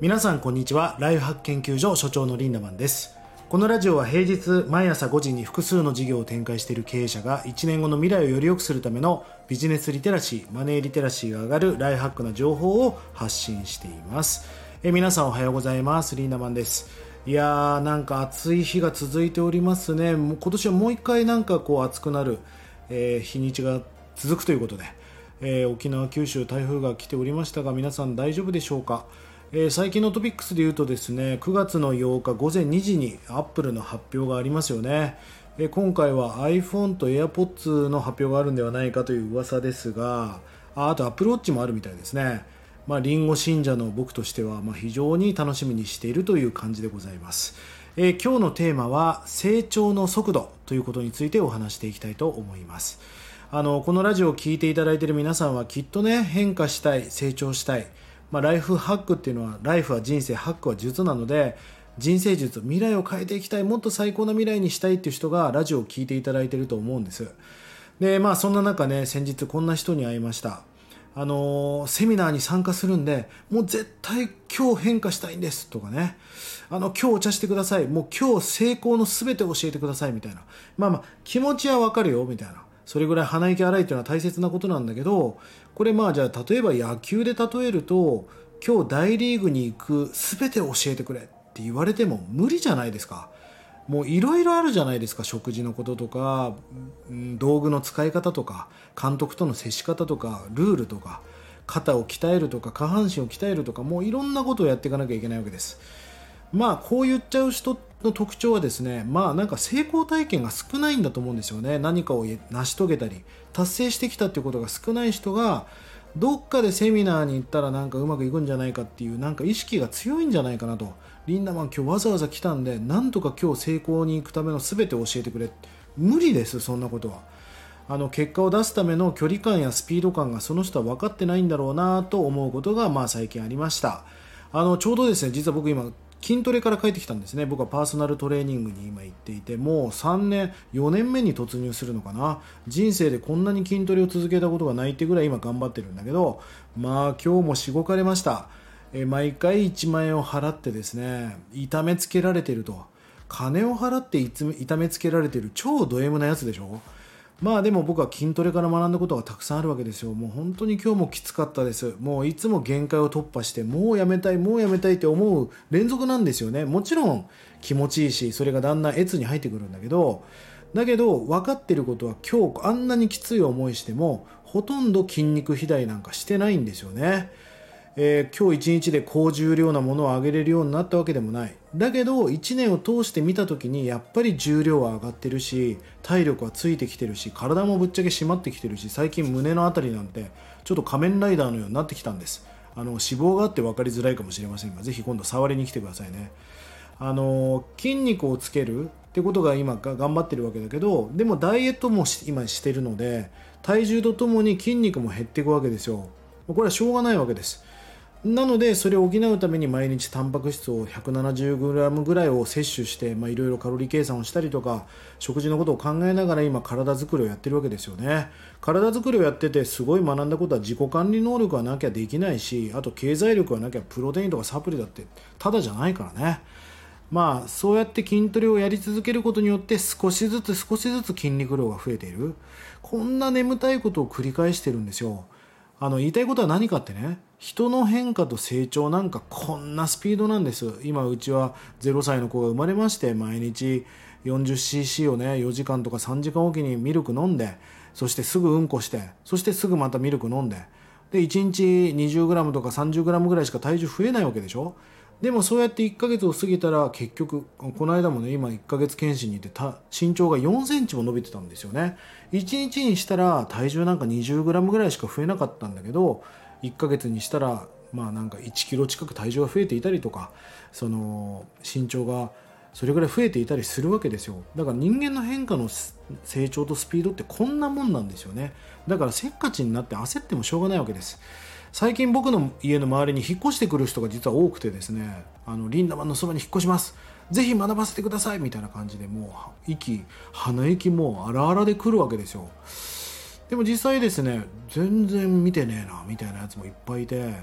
皆さんこんにちは。ライフハック研究所所長のリンダマンです。このラジオは平日毎朝5時に複数の事業を展開している経営者が1年後の未来をより良くするためのビジネスリテラシーマネーリテラシーが上がるライフハックな情報を発信しています。え皆さんおはようございます。リンダマンです。いやーなんか暑い日が続いておりますね。今年はもう一回なんかこう暑くなる、えー、日にちが続くということで、えー、沖縄九州台風が来ておりましたが皆さん大丈夫でしょうか？えー、最近のトピックスで言うとですね9月の8日午前2時にアップルの発表がありますよね、えー、今回は iPhone と AirPods の発表があるんではないかという噂ですがああと Apple Watch もあるみたいですね。まあ、リンゴ信者の僕としては、まあ、非常に楽しみにしているという感じでございます、えー、今日のテーマは成長の速度ということについてお話していきたいと思います。あのこのラジオを聴いていただいている皆さんはきっとね変化したい成長したいまあ、ライフハックっていうのはライフは人生ハックは術なので人生術未来を変えていきたいもっと最高な未来にしたいっていう人がラジオを聴いていただいてると思うんです。でまあそんな中ね先日こんな人に会いました。あのセミナーに参加するんでもう絶対今日変化したいんですとかね。あの今日お茶してください。もう今日成功の全て教えてくださいみたいな。まあまあ気持ちはわかるよみたいな。それぐらい鼻息荒いっていうのは大切なことなんだけどこれまあじゃあ例えば野球で例えると今日大リーグに行く全て教えてくれって言われても無理じゃないですか。もういろいろあるじゃないですか食事のこととか道具の使い方とか監督との接し方とかルールとか肩を鍛えるとか下半身を鍛えるとかもういろんなことをやっていかなきゃいけないわけです。まあこう言っちゃう人の特徴はですねまあなんか成功体験が少ないんだと思うんですよね。何かを成し遂げたり達成してきたっていうことが少ない人がどっかでセミナーに行ったらなんかうまくいくんじゃないかっていうなんか意識が強いんじゃないかなと。リンダマン今日わざわざ来たんでなんとか今日成功に行くための全てを教えてくれ。無理ですそんなことは。あの結果を出すための距離感やスピード感がその人は分かってないんだろうなと思うことがまあ最近ありました。あのちょうどですね実は僕今筋トレから帰ってきたんですね。僕はパーソナルトレーニングに今行っていてもう3年4年目に突入するのかな。人生でこんなに筋トレを続けたことがないってぐらい今頑張ってるんだけどまあ今日もしごかれました。え毎回1万円を払ってですね痛めつけられてると。金を払って痛めつけられてる超ド M なやつでしょ？まあでも僕は筋トレから学んだことがたくさんあるわけですよ。もう本当に今日もきつかったです。もういつも限界を突破して、もうやめたい、もうやめたいって思う連続なんですよね。もちろん気持ちいいし、それがだんだん越に入ってくるんだけど、だけど分かってることは今日あんなにきつい思いしても、ほとんど筋肉肥大なんかしてないんですよね。えー、今日一日で高重量なものを上げれるようになったわけでもない。だけど1年を通して見た時にやっぱり重量は上がってるし体力はついてきてるし体もぶっちゃけ締まってきてるし最近胸の辺りなんてちょっと仮面ライダーのようになってきたんです。あの脂肪があって分かりづらいかもしれませんがぜひ今度触りに来てくださいね。あの筋肉をつけるってことが今頑張ってるわけだけどでもダイエットも今してるので体重とともに筋肉も減っていくわけですよ。これはしょうがないわけです。なのでそれを補うために毎日タンパク質を 170g ぐらいを摂取していろいろカロリー計算をしたりとか食事のことを考えながら今体作りをやってるわけですよね。体作りをやっててすごい学んだことは自己管理能力がなきゃできないしあと経済力がなきゃプロテインとかサプリだってただじゃないからね。まあそうやって筋トレをやり続けることによって少しずつ少しずつ筋肉量が増えている。こんな眠たいことを繰り返してるんですよ。あの言いたいことは何かってね人の変化と成長なんかこんなスピードなんです。今うちは0歳の子が生まれまして毎日 40cc をね4時間とか3時間おきにミルク飲んでそしてすぐうんこしてそしてすぐまたミルク飲んでで1日 20g とか 30g ぐらいしか体重増えないわけでしょ。でもそうやって1ヶ月を過ぎたら結局この間もね今1ヶ月検診に行って身長が4センチも伸びてたんですよね。1日にしたら体重なんか 20g ぐらいしか増えなかったんだけど1ヶ月にしたらまあなんか1キロ近く体重が増えていたりとかその身長がそれぐらい増えていたりするわけですよ。だから人間の変化の成長とスピードってこんなもんなんですよね。だからせっかちになって焦ってもしょうがないわけです。最近僕の家の周りに引っ越してくる人が実は多くてですねあのリンダマンのそばに引っ越します。ぜひ学ばせてください。みたいな感じでもう息鼻息も荒々で来るわけですよ。でも実際ですね全然見てねえなみたいなやつもいっぱいいて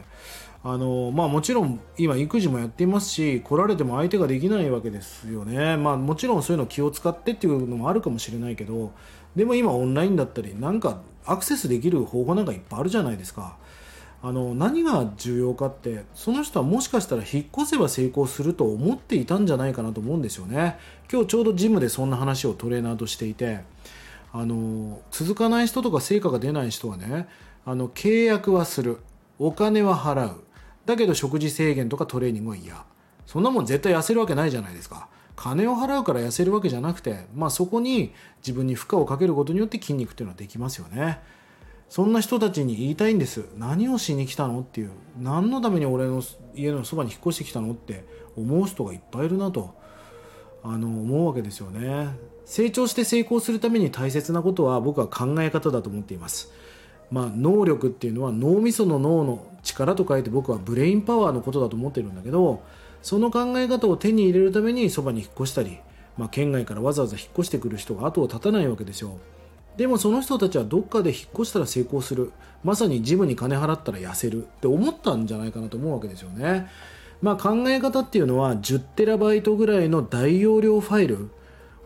あのまあ、もちろん今育児もやっていますし来られても相手ができないわけですよね、まあ、もちろんそういうの気を使ってっていうのもあるかもしれないけどでも今オンラインだったりなんかアクセスできる方法なんかいっぱいあるじゃないですか。あの何が重要かってその人はもしかしたら引っ越せば成功すると思っていたんじゃないかなと思うんですよね。今日ちょうどジムでそんな話をトレーナーとしていてあの続かない人とか成果が出ない人はねあの契約はする。お金は払う。だけど食事制限とかトレーニングは嫌そんなもん絶対痩せるわけないじゃないですか。金を払うから痩せるわけじゃなくて、まあ、そこに自分に負荷をかけることによって筋肉っていうのはできますよね。そんな人たちに言いたいんです。何をしに来たのっていう。何のために俺の家のそばに引っ越してきたのって。思う人がいっぱいいるなと。あの思うわけですよね。成長して成功するために大切なことは僕は考え方だと思っています。まあ、能力っていうのは脳みその脳の力と書いて僕はブレインパワーのことだと思ってるんだけどその考え方を手に入れるためにそばに引っ越したり、まあ、県外からわざわざ引っ越してくる人が後を絶たないわけですよ。でもその人たちはどっかで引っ越したら成功する。まさにジムに金払ったら痩せる。って思ったんじゃないかなと思うわけですよね。まあ考え方っていうのは10テラバイトぐらいの大容量ファイル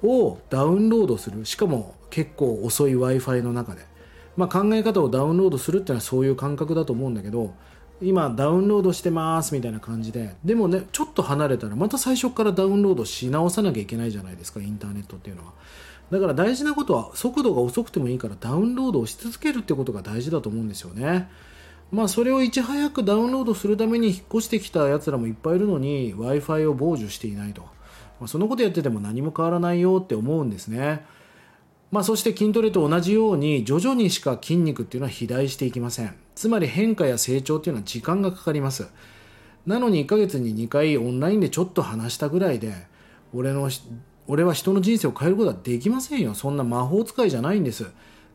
をダウンロードする。しかも結構遅い w i f i の中で。まあ、考え方をダウンロードするっていうのはそういう感覚だと思うんだけど今ダウンロードしてますみたいな感じで。でもねちょっと離れたらまた最初からダウンロードし直さなきゃいけないじゃないですかインターネットっていうのは。だから大事なことは速度が遅くてもいいからダウンロードをし続けるってことが大事だと思うんですよね。まあそれをいち早くダウンロードするために引っ越してきたやつらもいっぱいいるのに w i f i を傍受していないと、まあ、そのことやってても何も変わらないよって思うんですね。まあ、そして筋トレと同じように徐々にしか筋肉っていうのは肥大していきません。つまり変化や成長っていうのは時間がかかります。なのに1ヶ月に2回オンラインでちょっと話したぐらいで俺の俺は人の人生を変えることはできませんよ。そんな魔法使いじゃないんです。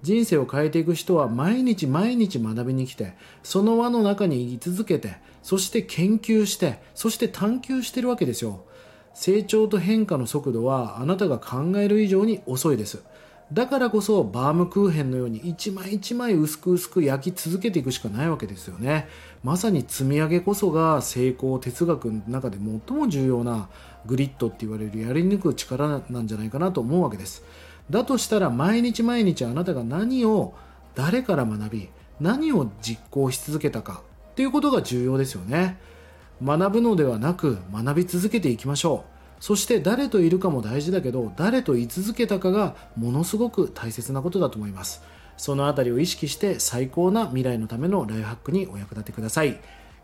人生を変えていく人は毎日毎日学びに来てその輪の中に居続けてそして研究してそして探求してるわけですよ。成長と変化の速度はあなたが考える以上に遅いです。だからこそバームクーヘンのように一枚一枚薄く薄く焼き続けていくしかないわけですよね。まさに積み上げこそが成功哲学の中で最も重要なグリッドって言われるやり抜く力なんじゃないかなと思うわけです。だとしたら毎日毎日あなたが何を誰から学び何を実行し続けたかっていうことが重要ですよね。学ぶのではなく学び続けていきましょう。そして誰といるかも大事だけど誰と居続けたかがものすごく大切なことだと思います。そのあたりを意識して最高な未来のためのライフハックにお役立てください。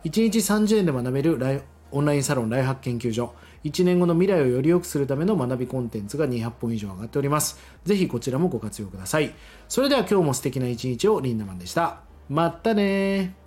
1日30円で学べるライオンラインサロンライフハック研究所。1年後の未来をより良くするための学びコンテンツが200本以上上がっております。ぜひこちらもご活用ください。それでは今日も素敵な一日をリンダマンでした。まったね